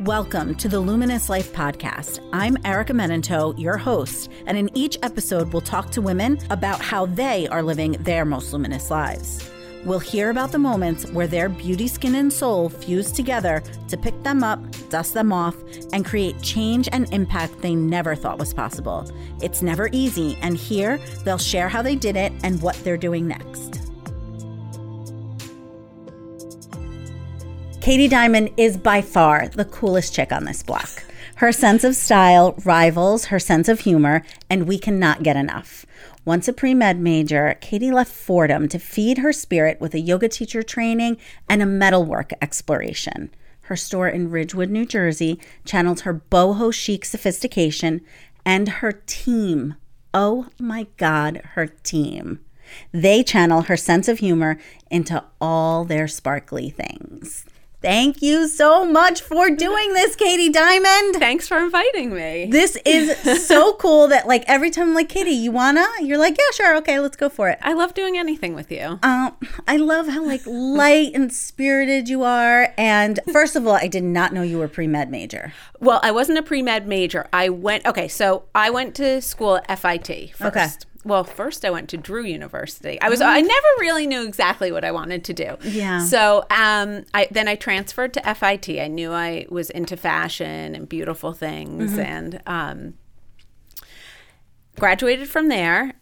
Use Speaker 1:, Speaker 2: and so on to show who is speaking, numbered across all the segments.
Speaker 1: Welcome to the Luminous Life Podcast. I'm Erica Menento, your host, and in each episode, we'll talk to women about how they are living their most luminous lives. We'll hear about the moments where their beauty, skin, and soul fuse together to pick them up, dust them off, and create change and impact they never thought was possible. It's never easy, and here they'll share how they did it and what they're doing next. Katie Diamond is by far the coolest chick on this block. Her sense of style rivals her sense of humor, and we cannot get enough. Once a pre med major, Katie left Fordham to feed her spirit with a yoga teacher training and a metalwork exploration. Her store in Ridgewood, New Jersey, channels her boho chic sophistication and her team. Oh my God, her team. They channel her sense of humor into all their sparkly things. Thank you so much for doing this, Katie Diamond.
Speaker 2: Thanks for inviting me.
Speaker 1: This is so cool that like every time I'm like, Katie, you wanna? You're like, yeah, sure, okay, let's go for it.
Speaker 2: I love doing anything with you.
Speaker 1: Um, I love how like light and spirited you are. And first of all, I did not know you were pre med major.
Speaker 2: Well, I wasn't a pre med major. I went okay, so I went to school at FIT first.
Speaker 1: Okay.
Speaker 2: Well, first I went to Drew University. I was I never really knew exactly what I wanted to do.
Speaker 1: Yeah.
Speaker 2: So um, I then I transferred to FIT. I knew I was into fashion and beautiful things, and um, graduated from there.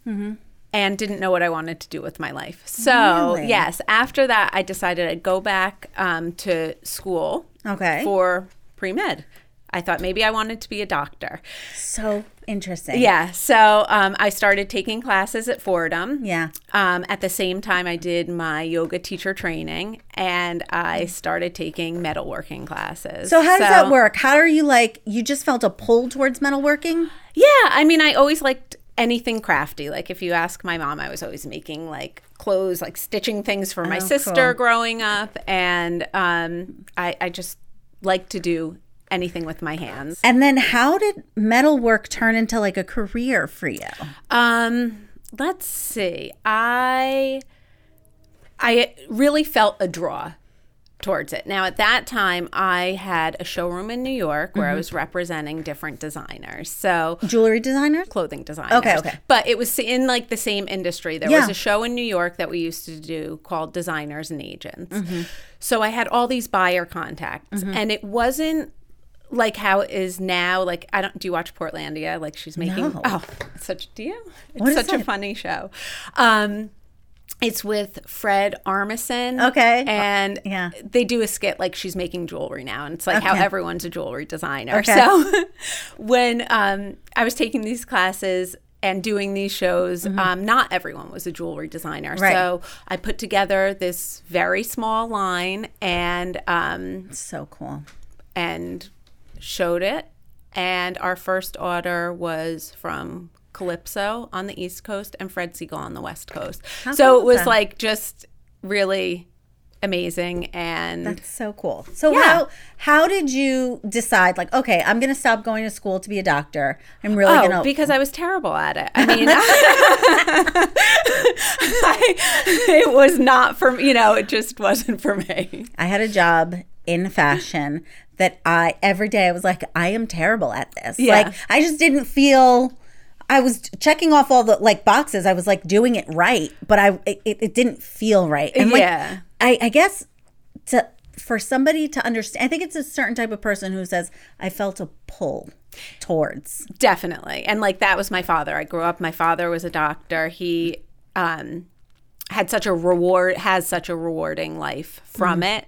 Speaker 2: And didn't know what I wanted to do with my life. So,
Speaker 1: Really?
Speaker 2: yes, after that, I decided I'd go back um, to school
Speaker 1: Okay.
Speaker 2: for pre med. I thought maybe I wanted to be a doctor.
Speaker 1: So interesting.
Speaker 2: Yeah. So um, I started taking classes at Fordham.
Speaker 1: Yeah.
Speaker 2: Um, at the same time, I did my yoga teacher training and I started taking metalworking classes.
Speaker 1: So how does that work? How are you like you just felt a pull towards metalworking?
Speaker 2: Yeah. I mean, I always liked anything crafty. Like if you ask my mom, I was always making like clothes, like stitching things for my
Speaker 1: Oh,
Speaker 2: sister
Speaker 1: cool.
Speaker 2: growing up. And um, I, I just like to do anything with my hands.
Speaker 1: And then how did metalwork turn into like a career for you?
Speaker 2: Um, let's see. I I really felt a draw towards it. Now at that time I had a showroom in New York where I was representing different designers. So
Speaker 1: Jewelry designer?
Speaker 2: clothing designers.
Speaker 1: Okay, okay.
Speaker 2: But it was in like the same industry. There was a show in New York that we used to do called Designers and Agents.
Speaker 1: Mm-hmm.
Speaker 2: So I had all these buyer contacts, and it wasn't like how it is now. Like I don't. Do you watch Portlandia? Like she's making.
Speaker 1: No.
Speaker 2: Oh, such. Do you? It's
Speaker 1: What
Speaker 2: such a funny show. Um. It's with Fred Armisen.
Speaker 1: Okay.
Speaker 2: And
Speaker 1: Yeah.
Speaker 2: they do a skit like she's making jewelry now. And it's like how everyone's a jewelry designer.
Speaker 1: Okay.
Speaker 2: So when um, I was taking these classes and doing these shows, um, not everyone was a jewelry designer.
Speaker 1: Mm-hmm. Right.
Speaker 2: So I put together this very small line and um,
Speaker 1: So cool.
Speaker 2: and showed it. And our first order was from Calypso on the East Coast and Fred Segal on the West Coast.
Speaker 1: How
Speaker 2: so it was
Speaker 1: that?
Speaker 2: like just really amazing and
Speaker 1: That's so cool. So
Speaker 2: Yeah.
Speaker 1: how how did you decide like okay, I'm going to stop going to school to be a doctor. I'm really
Speaker 2: Oh,
Speaker 1: going to
Speaker 2: because I was terrible at it. I mean, I, it was not for me. You know, it just wasn't for me.
Speaker 1: I had a job in fashion that I every day I was like I am terrible at this.
Speaker 2: Yeah.
Speaker 1: Like I just didn't feel I was checking off all the like boxes. I was like doing it right, but I it, it didn't feel right. And like
Speaker 2: Yeah.
Speaker 1: I I guess to for somebody to understand, I think it's a certain type of person who says I felt a pull towards.
Speaker 2: Definitely. And like that was my father. I grew up, my father was a doctor. He um, had such a reward, has such a rewarding life from it.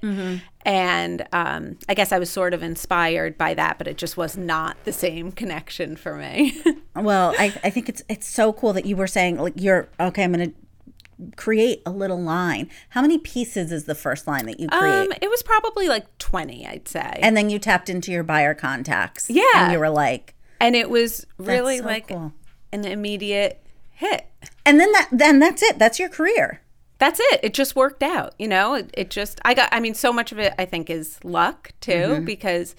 Speaker 2: And um, I guess I was sort of inspired by that, but it just was not the same connection for me.
Speaker 1: Well, I, I think it's it's so cool that you were saying like you're okay. I'm going to create a little line. How many pieces is the first line that you create?
Speaker 2: um, it was probably like 20, I'd say.
Speaker 1: and then you tapped into your buyer contacts.
Speaker 2: Yeah.
Speaker 1: and you were like,
Speaker 2: and it was really
Speaker 1: so
Speaker 2: like
Speaker 1: cool.
Speaker 2: an immediate hit.
Speaker 1: and then that then that's it. That's your career.
Speaker 2: That's it. It just worked out. You know, it, it just, I got, I mean, so much of it I think is luck too,
Speaker 1: Mm-hmm.
Speaker 2: because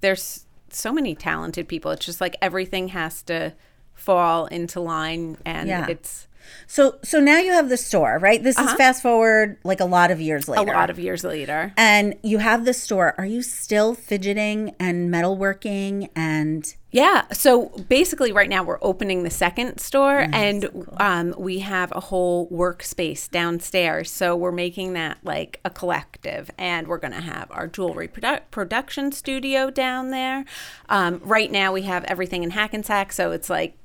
Speaker 2: there's so many talented people. It's just like everything has to fall into line and
Speaker 1: Yeah.
Speaker 2: it's,
Speaker 1: So so now you have the store, right? This is fast forward like a lot of years
Speaker 2: Uh-huh. A lot of years later.
Speaker 1: and you have the store. Are you still fidgeting and metalworking and
Speaker 2: Yeah. So basically, right now we're opening the second store,
Speaker 1: Mm,
Speaker 2: and um, we have a whole workspace downstairs. So we're making that like a collective, and we're going to have our jewelry produ- production studio down there. Um, right now, we have everything in Hackensack, so it's like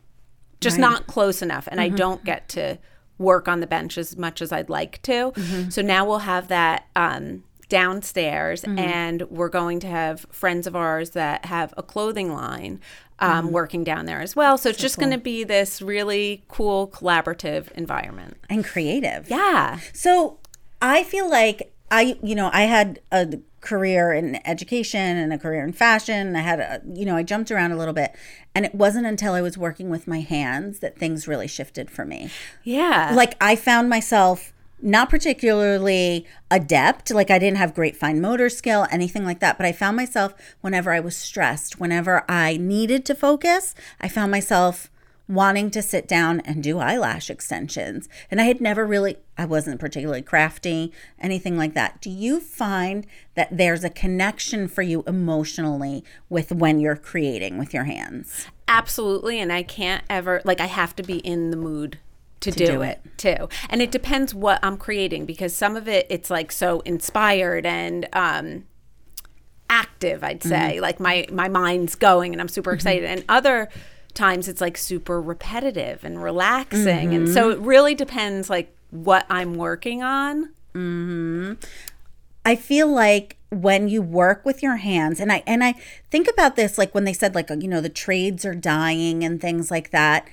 Speaker 2: just not close enough, and
Speaker 1: Mm-hmm.
Speaker 2: I don't get to work on the bench as much as I'd like to.
Speaker 1: Mm-hmm.
Speaker 2: So now we'll have that. Um, downstairs
Speaker 1: Mm-hmm.
Speaker 2: and we're going to have friends of ours that have a clothing line um,
Speaker 1: Mm-hmm.
Speaker 2: working down there as well so it's just going to be this really cool collaborative environment
Speaker 1: and creative?
Speaker 2: yeah
Speaker 1: So I feel like I, you know, I had a career in education and a career in fashion. I had, a, you know, I jumped around a little bit, and it wasn't until I was working with my hands that things really shifted for me.
Speaker 2: yeah
Speaker 1: Like I found myself not particularly adept, like I didn't have great fine motor skill, anything like that, but I found myself whenever I was stressed, whenever I needed to focus, I found myself wanting to sit down and do eyelash extensions. And I had never really, I wasn't particularly crafty, anything like that. Do you find that there's a connection for you emotionally with when you're creating with your hands?
Speaker 2: absolutely and i can't ever like i have to be in the mood to, do,
Speaker 1: do
Speaker 2: it too and it depends what i'm creating because some of it it's like so inspired and um active i'd say like my my mind's going and i'm super excited and other times it's like super repetitive and relaxing and so it really depends like what i'm working on Mhm.
Speaker 1: I feel like when you work with your hands and I and I think about this like when they said like you know the trades are dying and things like that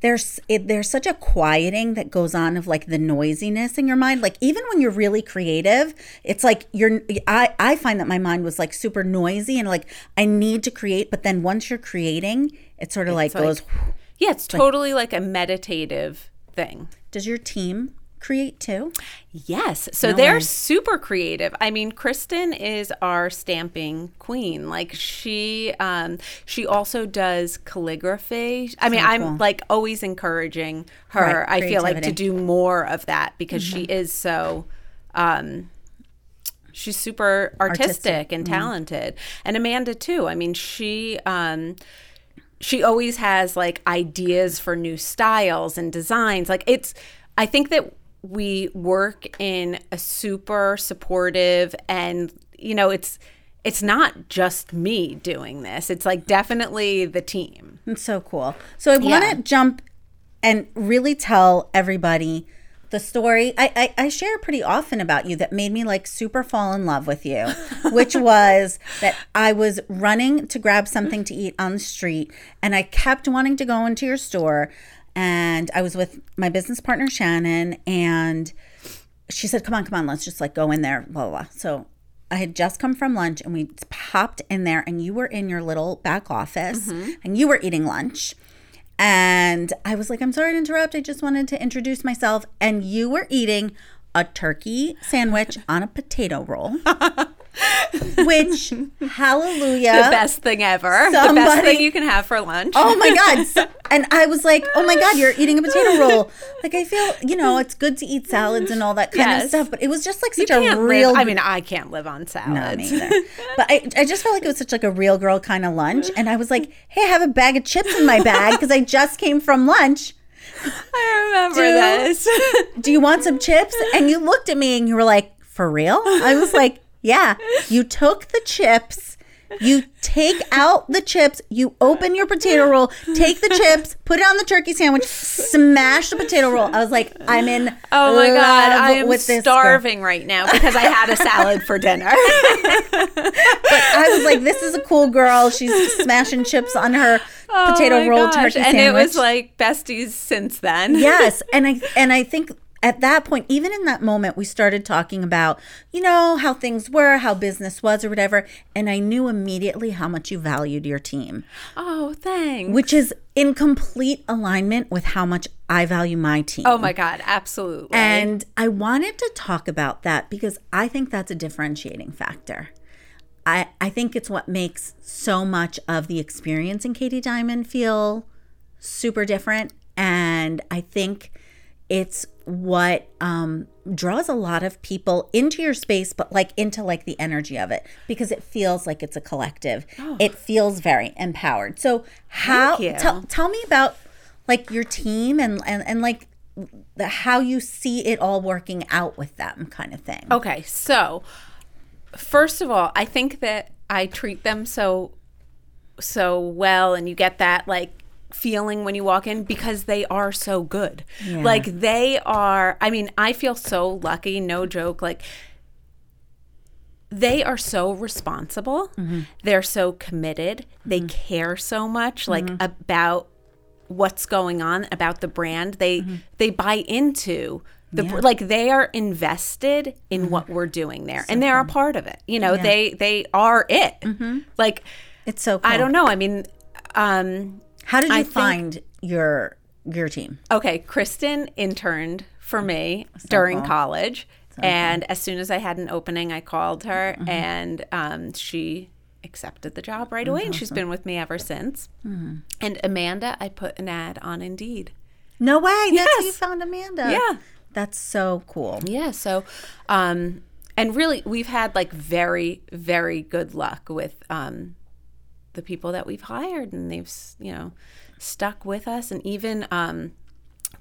Speaker 1: there's it, there's such a quieting that goes on of like the noisiness in your mind. Like even when you're really creative it's like you're I I find that my mind was like super noisy and like I need to create but then once you're creating it sort of like
Speaker 2: like-
Speaker 1: goes
Speaker 2: yeah it's totally like a meditative thing.
Speaker 1: Does your team create too
Speaker 2: Yes. So they're super creative. I mean, Kristen is our stamping queen. Like she um she also does calligraphy. I mean, I'm like always encouraging her.
Speaker 1: Right,
Speaker 2: I feel like to.
Speaker 1: Mm-hmm.
Speaker 2: do more of that because she is so um she's super artistic,
Speaker 1: Artistic,
Speaker 2: and talented. And Amanda too. I mean, she um she always has like ideas for new styles and designs. Like it's I think that we work in a super supportive and you know, it's it's not just me doing this. It's like definitely the team.
Speaker 1: It's so cool. So I want
Speaker 2: Yeah.
Speaker 1: to jump and really tell everybody the story I, I, I share pretty often about you that made me like super fall in love with you, which was that I was running to grab something to eat on the street and I kept wanting to go into your store. And I was with my business partner, Shannon, and she said, Come on, come on, let's just like go in there, blah, blah, blah. So I had just come from lunch and we popped in there, and you were in your little back office mm-hmm. and you were eating lunch. And I was like, I'm sorry to interrupt. I just wanted to introduce myself. And you were eating a turkey sandwich on a potato roll, which, hallelujah.
Speaker 2: The best thing ever. the best thing you can have for lunch.
Speaker 1: Oh my God. So- And I was like, oh my God, you're eating a potato roll. Like, I feel, you know, it's good to eat salads and all that kind of stuff. But it was just like such a real.
Speaker 2: live. I mean, I can't live on salads.
Speaker 1: either. But I, I just felt like it was such like a real girl kind of lunch. And I was like, hey, I have a bag of chips in my bag because I just came from lunch.
Speaker 2: I remember
Speaker 1: Do-
Speaker 2: this.
Speaker 1: Do you want some chips? And you looked at me and you were like, for real? I was like, yeah. You took the chips. You take out the chips, you open your potato roll, take the chips, put it on the turkey sandwich, smash the potato roll. I was like, I'm in
Speaker 2: Oh my god, I am starving right now because I had a salad for dinner.
Speaker 1: But I was like, this is a cool girl. She's smashing chips on her oh potato
Speaker 2: Oh my
Speaker 1: roll
Speaker 2: gosh,
Speaker 1: turkey
Speaker 2: and
Speaker 1: sandwich.
Speaker 2: it was like besties since then.
Speaker 1: yes, and I and I think at that point, even in that moment, we started talking about, you know, how things were, how business was, or whatever. And I knew immediately how much you valued your team,
Speaker 2: Oh, thanks.
Speaker 1: which is in complete alignment with how much I value my team.
Speaker 2: oh my god, absolutely.
Speaker 1: And I wanted to talk about that because I think that's a differentiating factor. I, I think it's what makes so much of the experience in Katie Diamond feel super different. And I think, it's what um, draws a lot of people into your space, but like into like the energy of it because it feels like it's a collective. It feels very empowered. So how tell tell me about like your team and and and like the, how you see it all working out with them kind of thing.
Speaker 2: Okay, so first of all, I think that I treat them so so well and you get that like feeling when you walk in because they are so good.
Speaker 1: Yeah.
Speaker 2: Like they are I mean, I feel so lucky, no joke, like they are so responsible. Mm-hmm. They're so committed. They mm-hmm. care so much like mm-hmm. about what's going on about the brand. They they buy into the
Speaker 1: Yeah.
Speaker 2: like they are invested in what we're doing there and they're a part of it. You know, they they are it. Like
Speaker 1: It's so cool.
Speaker 2: I don't know. I mean, um
Speaker 1: How did you
Speaker 2: I think-
Speaker 1: find your your team?
Speaker 2: Okay, Kristen interned for me during college, and as soon as I had an opening, I called her,
Speaker 1: Mm-hmm.
Speaker 2: and um, she accepted the job right away, and she's been with me ever since.
Speaker 1: Mm-hmm.
Speaker 2: And Amanda, I put an ad on Indeed.
Speaker 1: No way. That's how you found Amanda.
Speaker 2: Yeah.
Speaker 1: That's so cool.
Speaker 2: Yeah, so, um, and really, we've had like very, very good luck with um, the people that we've hired, and they've, you know, stuck with us, and even um,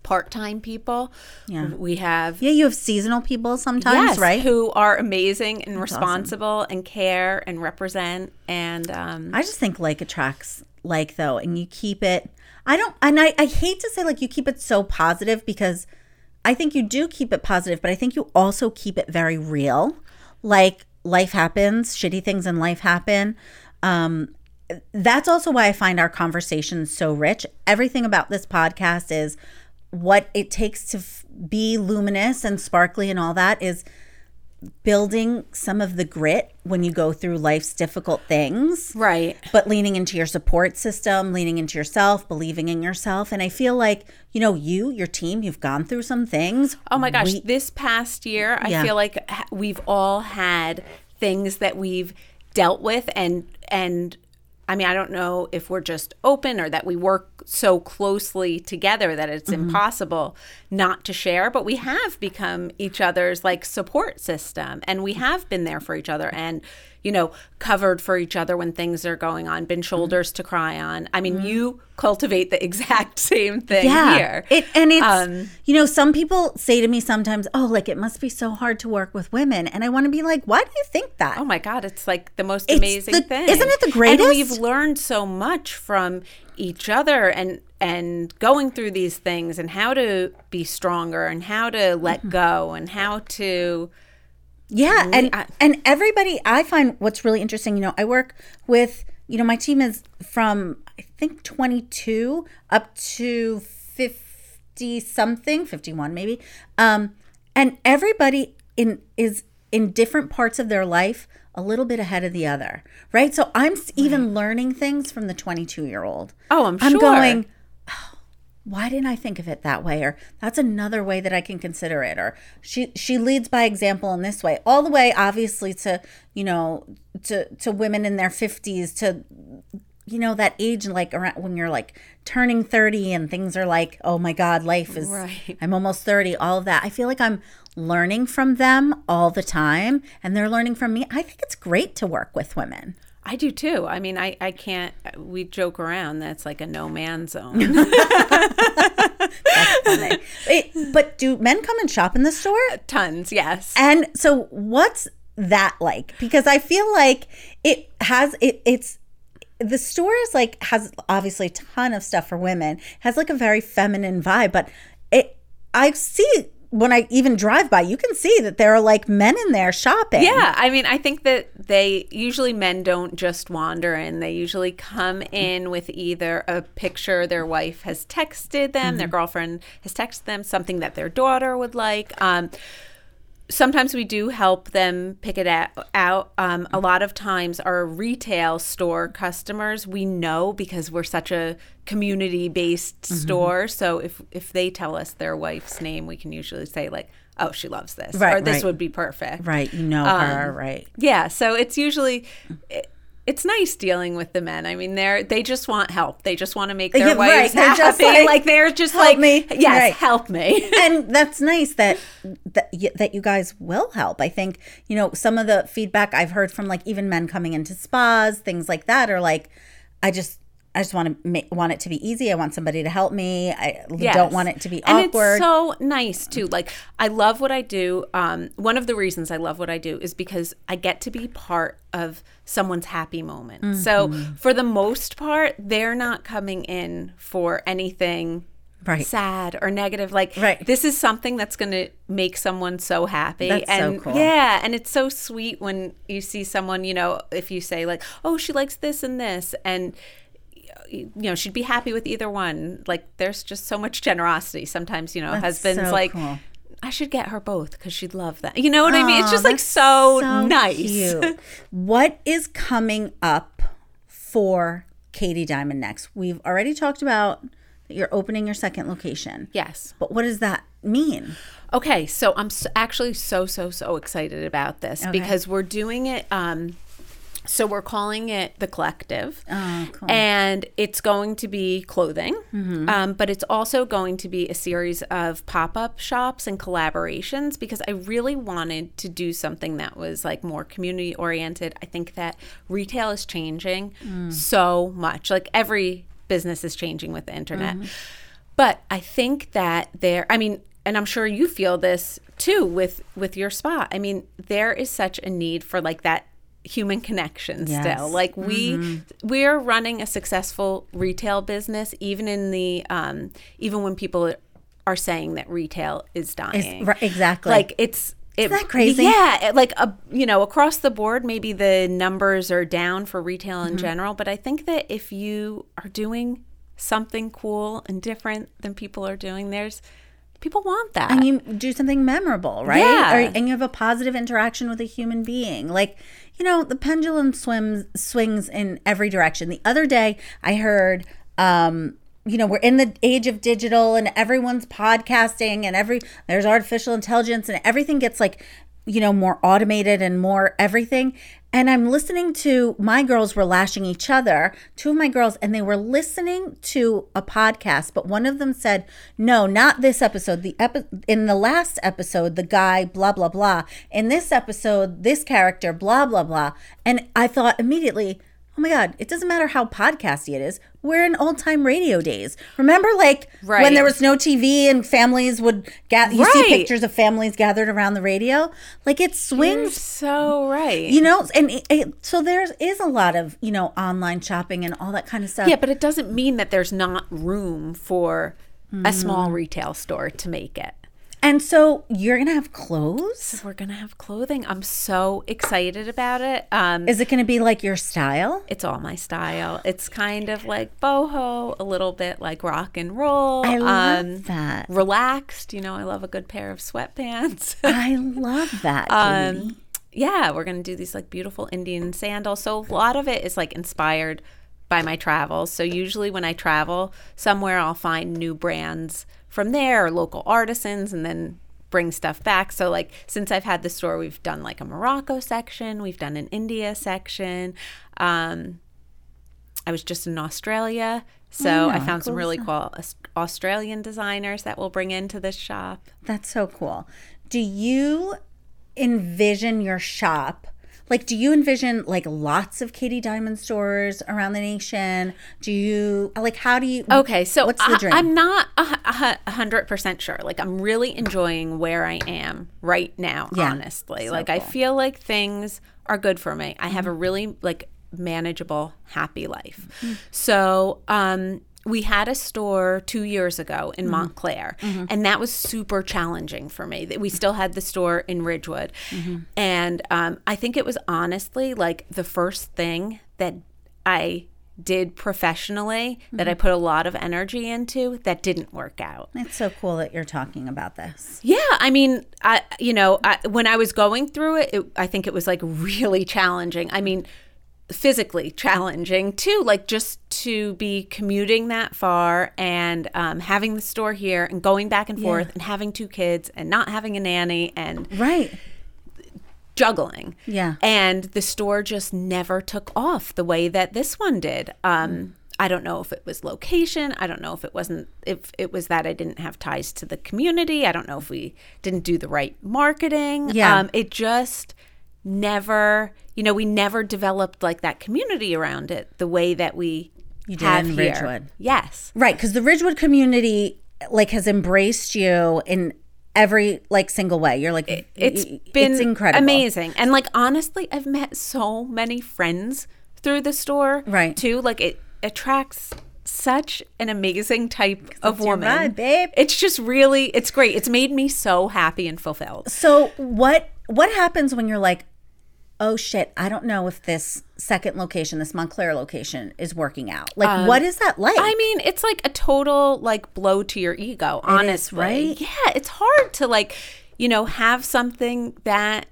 Speaker 2: part-time people.
Speaker 1: Yeah.
Speaker 2: we have.
Speaker 1: Yeah, you have seasonal people sometimes,
Speaker 2: yes,
Speaker 1: right?
Speaker 2: Who are amazing and responsible and care and represent and um,
Speaker 1: I just think like attracts like though, and you keep it. I don't, and I, I hate to say like you keep it so positive because I think you do keep it positive, but I think you also keep it very real. Like life happens, shitty things in life happen. Um, that's also why I find our conversations so rich. Everything about this podcast is what it takes to f- be luminous and sparkly and all that is building some of the grit when you go through life's difficult things
Speaker 2: right.
Speaker 1: but leaning into your support system, leaning into yourself, believing in yourself. And I feel like, you know, you, your team, you've gone through some things.
Speaker 2: Oh my gosh,
Speaker 1: We-
Speaker 2: this past year, I
Speaker 1: Yeah.
Speaker 2: feel like we've all had things that we've dealt with and and I mean, I don't know if we're just open or that we work so closely together that it's
Speaker 1: Mm-hmm.
Speaker 2: impossible not to share, but we have become each other's like support system and we have been there for each other and you know, covered for each other when things are going on,
Speaker 1: Mm-hmm.
Speaker 2: been shoulders to cry on. I mean, you cultivate the exact same thing here.
Speaker 1: It, and it's,
Speaker 2: Um,
Speaker 1: you know, some people say to me sometimes, oh, like it must be so hard to work with women. And I want to be like, why do you think that?
Speaker 2: Oh my God, it's like the most
Speaker 1: It's
Speaker 2: amazing
Speaker 1: the-
Speaker 2: thing.
Speaker 1: isn't it the greatest?
Speaker 2: And we've learned so much from each other and and going through these things and how to be stronger and how to let
Speaker 1: Mm-hmm.
Speaker 2: go and how to
Speaker 1: Yeah, and
Speaker 2: I-
Speaker 1: and everybody, I find what's really interesting. You know, I work with you know my team is from I think twenty two up to fifty something, fifty one maybe, um, and everybody in is in different parts of their life a little bit ahead of the other, right? So I'm even learning things from the twenty two year old.
Speaker 2: Oh, I'm
Speaker 1: I'm
Speaker 2: sure.
Speaker 1: going why didn't I think of it that way? Or that's another way that I can consider it. Or she she leads by example in this way, all the way obviously to you know to to women in their fifties to you know that age like around when you're like turning 30 and things are like oh my god life is
Speaker 2: Right.
Speaker 1: i'm almost 30 all of that i feel like i'm learning from them all the time and they're learning from me i think it's great to work with women
Speaker 2: I do too. I mean, I I can't. We joke around that's like a no man zone.
Speaker 1: But do men come and shop in the store
Speaker 2: Tons, yes.
Speaker 1: And so what's that like? Because I feel like it has it it's the store is like has obviously a ton of stuff for women, has like a very feminine vibe, but it I see when I even drive by, you can see that there are like men in there shopping.
Speaker 2: Yeah, I mean, I think that they usually men don't just wander in. They usually come in with either a picture their wife has texted them, their girlfriend has texted them, something that their daughter would like. Um, sometimes we do help them pick it out. Um, a lot of times, our retail store customers we know because we're such a community-based
Speaker 1: Mm-hmm.
Speaker 2: store. So if if they tell us their wife's name, we can usually say like, "Oh, she loves this,"
Speaker 1: Right,
Speaker 2: or "This
Speaker 1: right.
Speaker 2: would be perfect."
Speaker 1: Right. You know her, right.
Speaker 2: Yeah, so it's usually it- it's nice dealing with the men. I mean, they're they just want help. They just want to make their
Speaker 1: Yeah,
Speaker 2: wives
Speaker 1: They're
Speaker 2: happy.
Speaker 1: just
Speaker 2: like,
Speaker 1: like,
Speaker 2: they're just
Speaker 1: "Help
Speaker 2: like,
Speaker 1: me."
Speaker 2: yes,
Speaker 1: Right.
Speaker 2: help me.
Speaker 1: and that's nice that that that you guys will help. I think you know some of the feedback I've heard from like even men coming into spas, things like that, are like, I just I just want to make want it to be easy. I want somebody to help me. I
Speaker 2: Yes.
Speaker 1: don't want it to be awkward.
Speaker 2: and it's so nice too. Like I love what I do. Um, one of the reasons I love what I do is because I get to be part of someone's happy moment. So
Speaker 1: Mm-hmm.
Speaker 2: for the most part, they're not coming in for anything
Speaker 1: Right.
Speaker 2: sad or negative. Like
Speaker 1: Right.
Speaker 2: this is something that's going to make someone so happy.
Speaker 1: That's so
Speaker 2: and
Speaker 1: cool.
Speaker 2: yeah, and it's so sweet when you see someone. You know, if you say like, "Oh, she likes this and this," and you know she'd be happy with either one like there's just so much generosity sometimes you know
Speaker 1: That's
Speaker 2: husbands
Speaker 1: so
Speaker 2: like
Speaker 1: cool.
Speaker 2: i should get her both because she'd love that you know what i mean it's just like
Speaker 1: that's
Speaker 2: so, nice
Speaker 1: what is coming up for Katie Diamond next? We've already talked about that you're opening your second location.
Speaker 2: yes
Speaker 1: But what does that mean?
Speaker 2: okay so i'm actually so so so excited about this because we're doing it um so we're calling it the collective.
Speaker 1: Oh, cool.
Speaker 2: and it's going to be clothing mm-hmm. um, but it's also going to be a series of pop-up shops and collaborations because i really wanted to do something that was like more community oriented i think that retail is changing mm. so much. Like every business is changing with the internet. Mm-hmm. But i think that there i mean and i'm sure you feel this too with with your spot i mean there is such a need for like that human connection
Speaker 1: Yes.
Speaker 2: still like we we're running a successful retail business even in the um even when people are saying that retail is dying
Speaker 1: right, exactly.
Speaker 2: like it's it,
Speaker 1: that crazy?
Speaker 2: Yeah, it- like a you know across the board, maybe the numbers are down for retail
Speaker 1: Mm-hmm.
Speaker 2: in general, but I think that if you are doing something cool and different than people are doing, there's people want that.
Speaker 1: and you do something memorable, right?
Speaker 2: Yeah.
Speaker 1: Or, and you have a positive interaction with a human being. Like, you know, the pendulum swims swings in every direction. The other day, I heard, um, you know, we're in the age of digital, and everyone's podcasting, and every there's artificial intelligence, and everything gets like, you know, more automated and more everything. And I'm listening to my girls were lashing each other, two of my girls, and they were listening to a podcast. But one of them said, No, not this episode. The epi- in the last episode, the guy, blah, blah, blah. In this episode, this character, blah, blah, blah. And I thought immediately, Oh my God, it doesn't matter how podcasty it is. We're in old time radio days. Remember, like when there was no TV and families would gather, you
Speaker 2: Right.
Speaker 1: see pictures of families gathered around the radio? Like it
Speaker 2: You're
Speaker 1: swings
Speaker 2: so right.
Speaker 1: you know and it, it, so there is a lot of you know online shopping and all that kind of stuff
Speaker 2: yeah, but it doesn't mean that there's not room for a small mm. retail store to make it.
Speaker 1: And so you're gonna have clothes
Speaker 2: We're gonna have clothing. I'm so excited about it. Um,
Speaker 1: is it gonna be like your style
Speaker 2: it's all my style. It's kind of like boho, a little bit like rock and roll.
Speaker 1: i love
Speaker 2: um,
Speaker 1: that
Speaker 2: relaxed. You know, I love a good pair of sweatpants.
Speaker 1: i love that
Speaker 2: um, yeah, we're gonna do these like beautiful Indian sandals. So a lot of it is like inspired by my travels. So usually when I travel somewhere, I'll find new brands from there or local artisans, and then bring stuff back. So like since I've had the store, we've done like a Morocco section, we've done an India section. Um, I was just in Australia. So I
Speaker 1: Yeah,
Speaker 2: found some
Speaker 1: cool
Speaker 2: really cool Australian designers that we'll bring into this shop.
Speaker 1: that's so cool do you envision your shop like do you envision like lots of katie diamond stores around the nation do you like how do you
Speaker 2: Okay, so
Speaker 1: what's the
Speaker 2: I,
Speaker 1: dream
Speaker 2: I'm not a hu- a hu- a hundred percent sure. Like I'm really enjoying where I am right now.
Speaker 1: Yeah,
Speaker 2: honestly,
Speaker 1: so
Speaker 2: like I
Speaker 1: cool. Mm-hmm.
Speaker 2: feel like things are good for me. I have a really like manageable, happy life.
Speaker 1: Mm-hmm.
Speaker 2: So, um, we had a store two years ago
Speaker 1: Mm-hmm.
Speaker 2: in Montclair, and that was super challenging for me. That we still had the store in Ridgewood,
Speaker 1: Mm-hmm.
Speaker 2: and um, I think it was honestly like the first thing that I did professionally that I
Speaker 1: Mm-hmm.
Speaker 2: put a lot of energy into that didn't work out.
Speaker 1: it's so cool that you're talking about this
Speaker 2: Yeah, I mean, I you know, I, when I was going through it, it, I think it was like really challenging. I mean, physically challenging too, like just to be commuting that far and um, having the store here and going back and forth and having two kids and not having a nanny and
Speaker 1: right
Speaker 2: juggling.
Speaker 1: Yeah.
Speaker 2: And the store just never took off the way that this one did. Um, I don't know if it was location. I don't know if it wasn't if it was that I didn't have ties to the community. I don't know if we didn't do the right marketing.
Speaker 1: Yeah.
Speaker 2: Um, it just never, you know, we never developed like that community around it the way that we
Speaker 1: did
Speaker 2: have
Speaker 1: in
Speaker 2: here.
Speaker 1: Ridgewood.
Speaker 2: Yes.
Speaker 1: Right, because the Ridgewood community like has embraced you in every like single way. You're like
Speaker 2: It's
Speaker 1: y-
Speaker 2: been
Speaker 1: it's incredible,
Speaker 2: amazing. And like honestly, I've met so many friends through the store.
Speaker 1: Right.
Speaker 2: Too. Like it attracts such an amazing type of woman.
Speaker 1: babe.
Speaker 2: It's just really it's great. It's made me so happy and fulfilled.
Speaker 1: So what what happens when you're like, oh shit, I don't know if this second location, this Montclair location, is working out. Like, what is that like?
Speaker 2: Um, I mean, it's like a total like blow to your ego, honestly.
Speaker 1: right?
Speaker 2: Yeah, it's hard to like, you know, have something that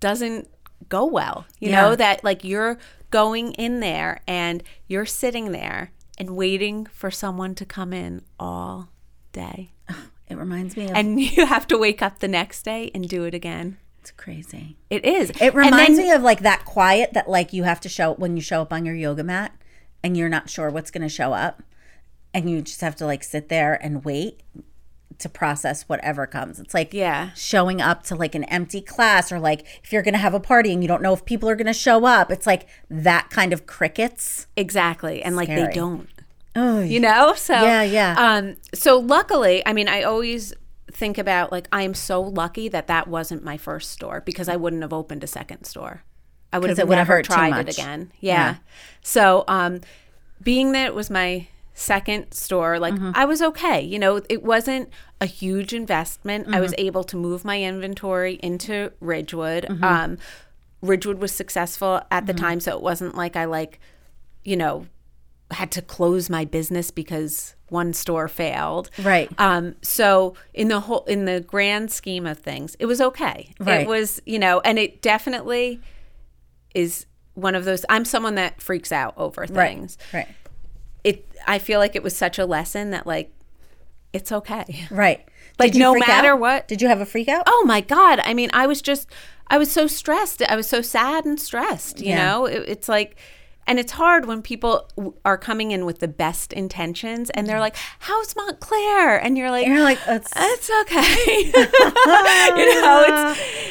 Speaker 2: doesn't go well. You
Speaker 1: Yeah.
Speaker 2: know, that like you're going in there and you're sitting there and waiting for someone to come in all day.
Speaker 1: it reminds me of
Speaker 2: And you have to wake up the next day and do it again.
Speaker 1: It's crazy.
Speaker 2: It is.
Speaker 1: It reminds me of like that quiet that like you have to show when you show up on your yoga mat and you're not sure what's going to show up and you just have to like sit there and wait to process whatever comes. It's like
Speaker 2: Yeah.
Speaker 1: showing up to like an empty class or like if you're going to have a party and you don't know if people are going to show up. It's like that kind of crickets.
Speaker 2: Exactly. And like they don't.
Speaker 1: Oh,
Speaker 2: you know so
Speaker 1: Yeah, yeah.
Speaker 2: um so luckily i mean i always think about like i am so lucky that that wasn't my first store because i wouldn't have opened a second store i would have
Speaker 1: it would have
Speaker 2: never
Speaker 1: hurt
Speaker 2: tried it again
Speaker 1: Yeah.
Speaker 2: yeah. so um being that it was my second store like
Speaker 1: Mm-hmm.
Speaker 2: i was okay you know it wasn't a huge investment i
Speaker 1: Mm-hmm.
Speaker 2: was able to move my inventory into ridgewood
Speaker 1: Mm-hmm.
Speaker 2: um ridgewood was successful at the time so it wasn't like i like you know had to close my business because one store failed.
Speaker 1: Right.
Speaker 2: Um so in the whole in the grand scheme of things, it was okay.
Speaker 1: Right.
Speaker 2: It was, you know, and it definitely is one of those I'm someone that freaks out over things.
Speaker 1: Right.
Speaker 2: It I feel like it was such a lesson that like it's okay.
Speaker 1: Right.
Speaker 2: Like, no matter
Speaker 1: out?
Speaker 2: what-
Speaker 1: Did you have a freak out?
Speaker 2: Oh my god. I mean, I was just I was so stressed. I was so sad and stressed, you
Speaker 1: Yeah.
Speaker 2: know? It, it's like and it's hard when people w- are coming in with the best intentions and they're mm-hmm. like, "How's Montclair?" and you're like,
Speaker 1: And you're like, it's,
Speaker 2: "It's okay." you know,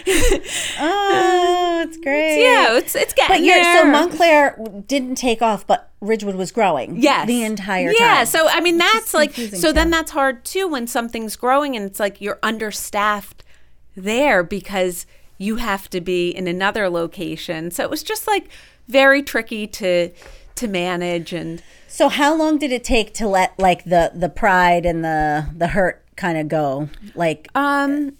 Speaker 2: it's
Speaker 1: oh, oh it's great.
Speaker 2: yeah, it's it's getting
Speaker 1: But you're,
Speaker 2: there.
Speaker 1: so Montclair didn't take off, but Ridgewood was growing.
Speaker 2: Yes.
Speaker 1: The entire time.
Speaker 2: Yeah. So I mean that's like so then
Speaker 1: too.
Speaker 2: that's hard too when something's growing and it's like you're understaffed there because you have to be in another location. So it was just like very tricky to to manage and
Speaker 1: So how long did it take to let like the the pride and the the hurt kind of go? Like
Speaker 2: um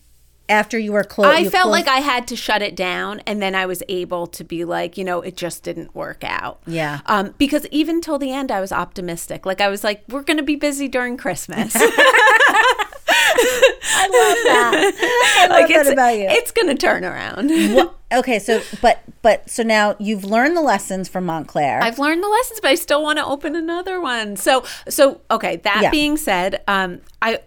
Speaker 1: after you were close,
Speaker 2: I felt like I had to shut it down and then I was able to be like, you know, it just didn't work out.
Speaker 1: Yeah.
Speaker 2: Um because even till the end I was optimistic. Like I was like we're going to be busy during Christmas.
Speaker 1: I love that. I love
Speaker 2: like
Speaker 1: that
Speaker 2: it's
Speaker 1: about you.
Speaker 2: it's going to turn around.
Speaker 1: What- okay, so but but so now you've learned the lessons from Montclair.
Speaker 2: I've learned the lessons, but I still want to open another one. So, so okay. That
Speaker 1: Yeah.
Speaker 2: being said, um, I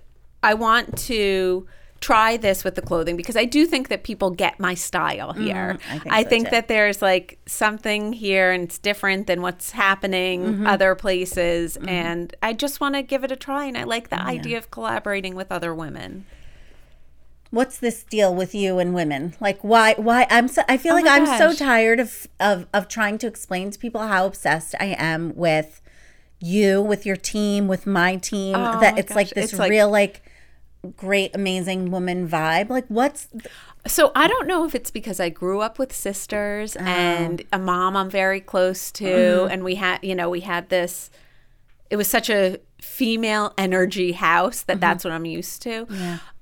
Speaker 2: I want to try this with the clothing because I do think that people get my style here.
Speaker 1: Mm-hmm. I think so, too.
Speaker 2: that there's like something here and it's different than what's happening
Speaker 1: Mm-hmm.
Speaker 2: other places, and I just want to give it a try. And I like the idea of collaborating with other women.
Speaker 1: What's this deal with you and women? Like why why I'm so I feel
Speaker 2: Oh
Speaker 1: like I'm so tired of of of trying to explain to people how obsessed I am with you, with your team, with my team.
Speaker 2: Oh
Speaker 1: that it's like this
Speaker 2: it's like-
Speaker 1: real like great amazing woman vibe. Like what's
Speaker 2: So I don't know if it's because I grew up with sisters
Speaker 1: Oh.
Speaker 2: and a mom I'm very close to,
Speaker 1: Mm-hmm.
Speaker 2: and we had, you know, we had this. It was such a female energy house
Speaker 1: Mm-hmm.
Speaker 2: that that's what I'm used to.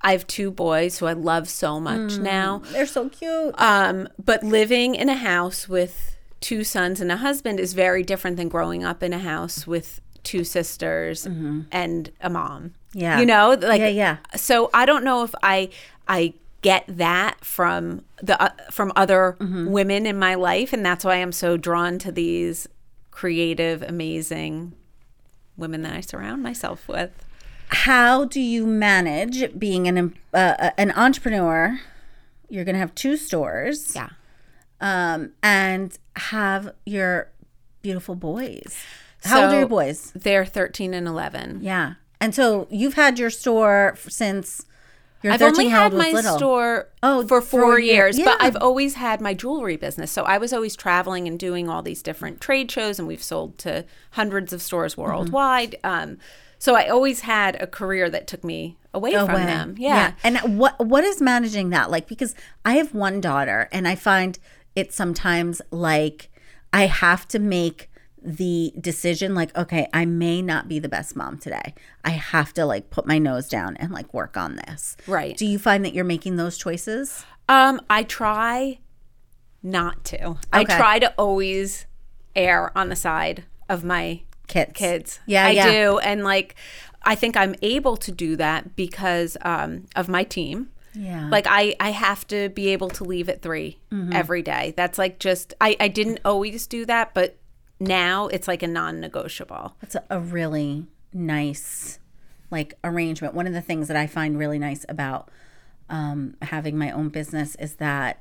Speaker 2: I have two boys who I love so much
Speaker 1: Mm.
Speaker 2: now.
Speaker 1: they're so cute.
Speaker 2: Um, but living in a house with two sons and a husband is very different than growing up in a house with two sisters and a mom.
Speaker 1: Yeah.
Speaker 2: You know, like
Speaker 1: Yeah, yeah.
Speaker 2: So I don't know if I I get that from the uh, from other
Speaker 1: Mm-hmm.
Speaker 2: women in my life and that's why I'm so drawn to these creative amazing women that I surround myself with.
Speaker 1: how do you manage being an uh, an entrepreneur you're going to have two stores.
Speaker 2: Yeah.
Speaker 1: Um, and have your beautiful boys. How old are your boys?
Speaker 2: They're 13 and 11.
Speaker 1: Yeah. And so you've had your store since your
Speaker 2: I've
Speaker 1: 13
Speaker 2: only had my
Speaker 1: little.
Speaker 2: store
Speaker 1: Oh,
Speaker 2: for four
Speaker 1: a year.
Speaker 2: years, but I've always had my jewelry business. So I was always traveling and doing all these different trade shows, and we've sold to hundreds of stores
Speaker 1: Mm-hmm.
Speaker 2: worldwide. Um, so I always had a career that took me away, from
Speaker 1: away.
Speaker 2: them. Yeah.
Speaker 1: And what what is managing that like? Because I have one daughter, and I find it sometimes like I have to make the decision like okay i may not be the best mom today i have to like put my nose down and like work on this
Speaker 2: Right.
Speaker 1: do you find that you're making those choices
Speaker 2: Um, I try not to. I try to always err on the side of my
Speaker 1: kids
Speaker 2: kids.
Speaker 1: yeah
Speaker 2: I
Speaker 1: yeah
Speaker 2: do. And like, I think I'm able to do that because um, of my team.
Speaker 1: yeah
Speaker 2: Like I, I have to be able to leave at 3
Speaker 1: Mm-hmm.
Speaker 2: every day. That's like just I, I didn't always do that, but now it's like a non-negotiable.
Speaker 1: It's a, a really nice like arrangement. One of the things that I find really nice about um, having my own business is that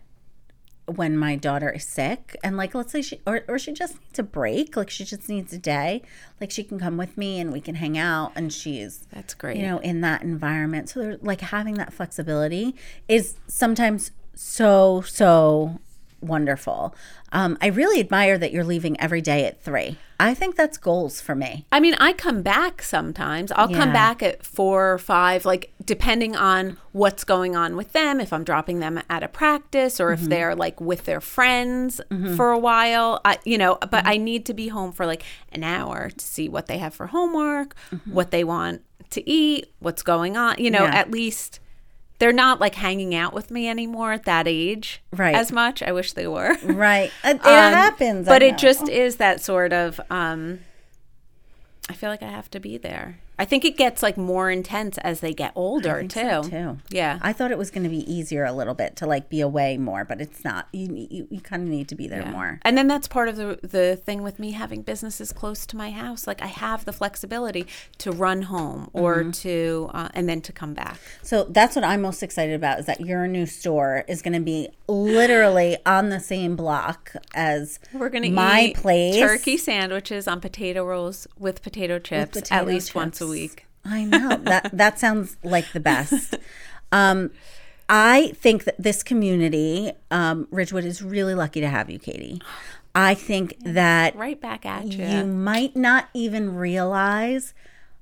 Speaker 1: when my daughter is sick and like let's say she or, or she just needs a break like she just needs a day like she can come with me and we can hang out and she's
Speaker 2: That's great.
Speaker 1: you know in that environment so they're like having that flexibility is sometimes so so wonderful um, i really admire that you're leaving every day at three i think that's goals for me
Speaker 2: I mean, I come back sometimes. I'll
Speaker 1: Yeah.
Speaker 2: come back at four or five, like depending on what's going on with them. If I'm dropping them at a practice or
Speaker 1: Mm-hmm.
Speaker 2: if they're like with their friends for a while, I, you know, but
Speaker 1: Mm-hmm.
Speaker 2: I need to be home for like an hour to see what they have for homework, what they want to eat, what's going on, you know,
Speaker 1: Mm-hmm. Yeah.
Speaker 2: at least. They're not like hanging out with me anymore at that age
Speaker 1: Right.
Speaker 2: as much. I wish they were.
Speaker 1: right it,
Speaker 2: Um,
Speaker 1: happens
Speaker 2: But it just is that sort of um I feel like I have to be there. I think it gets like more intense as they get older too.
Speaker 1: so, too.
Speaker 2: Yeah.
Speaker 1: I thought it was going to be easier a little bit to like be away more, but it's not. You you, you kind of need to be there
Speaker 2: Yeah.
Speaker 1: more.
Speaker 2: And then that's part of the the thing with me having businesses close to my house. Like I have the flexibility to run home or
Speaker 1: Mm-hmm.
Speaker 2: to uh, and then to come back.
Speaker 1: So that's what I'm most excited about is that your new store is going to be literally on the same block as
Speaker 2: We're gonna
Speaker 1: my
Speaker 2: eat
Speaker 1: place.
Speaker 2: turkey sandwiches on potato rolls with potato chips
Speaker 1: potato
Speaker 2: at least once a
Speaker 1: chips.
Speaker 2: Week.
Speaker 1: I know that that sounds like the best. Um, I think that this community, um, Ridgewood, is really lucky to have you, Katie. I think that
Speaker 2: Right back at you.
Speaker 1: you might not even realize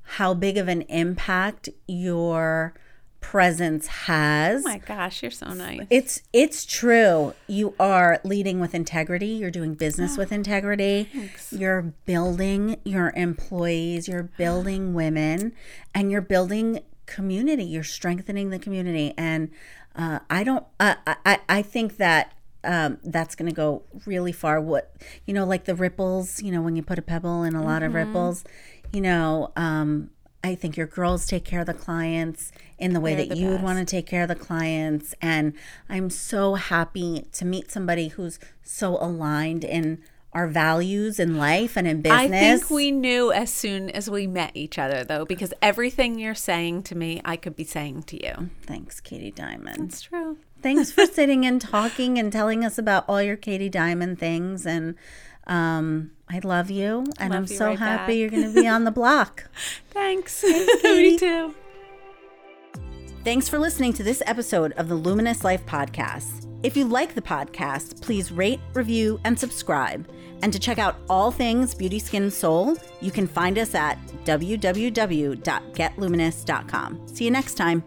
Speaker 1: how big of an impact your presence has.
Speaker 2: oh my gosh, you're so nice.
Speaker 1: It's it's true. You are leading with integrity. You're doing business with integrity. You're building your employees. You're building women, and you're building community. You're strengthening the community. And uh, I don't. Uh, I I think that. Um, that's going to go really far. What you know, like the ripples. You know, when you put a pebble in a lot of ripples. You know, um, I think your girls take care of the clients in the way
Speaker 2: They're
Speaker 1: that
Speaker 2: the
Speaker 1: you would want to take care of the clients. And I'm so happy to meet somebody who's so aligned in our values in life and in business.
Speaker 2: I think we knew as soon as we met each other, though, because everything you're saying to me, I could be saying to you.
Speaker 1: Thanks, Katie Diamond.
Speaker 2: It's true.
Speaker 1: Thanks for sitting and talking and telling us about all your Katie Diamond things. And um, I love you. And
Speaker 2: Love
Speaker 1: I'm
Speaker 2: you
Speaker 1: so
Speaker 2: right
Speaker 1: happy
Speaker 2: back.
Speaker 1: you're going to be on the block.
Speaker 2: Thanks.
Speaker 1: Katie.
Speaker 2: me too.
Speaker 1: Thanks for listening to this episode of the Luminous Life Podcast. If you like the podcast, please rate, review, and subscribe. And to check out all things Beauty, Skin, Soul, you can find us at www.getluminous.com. See you next time.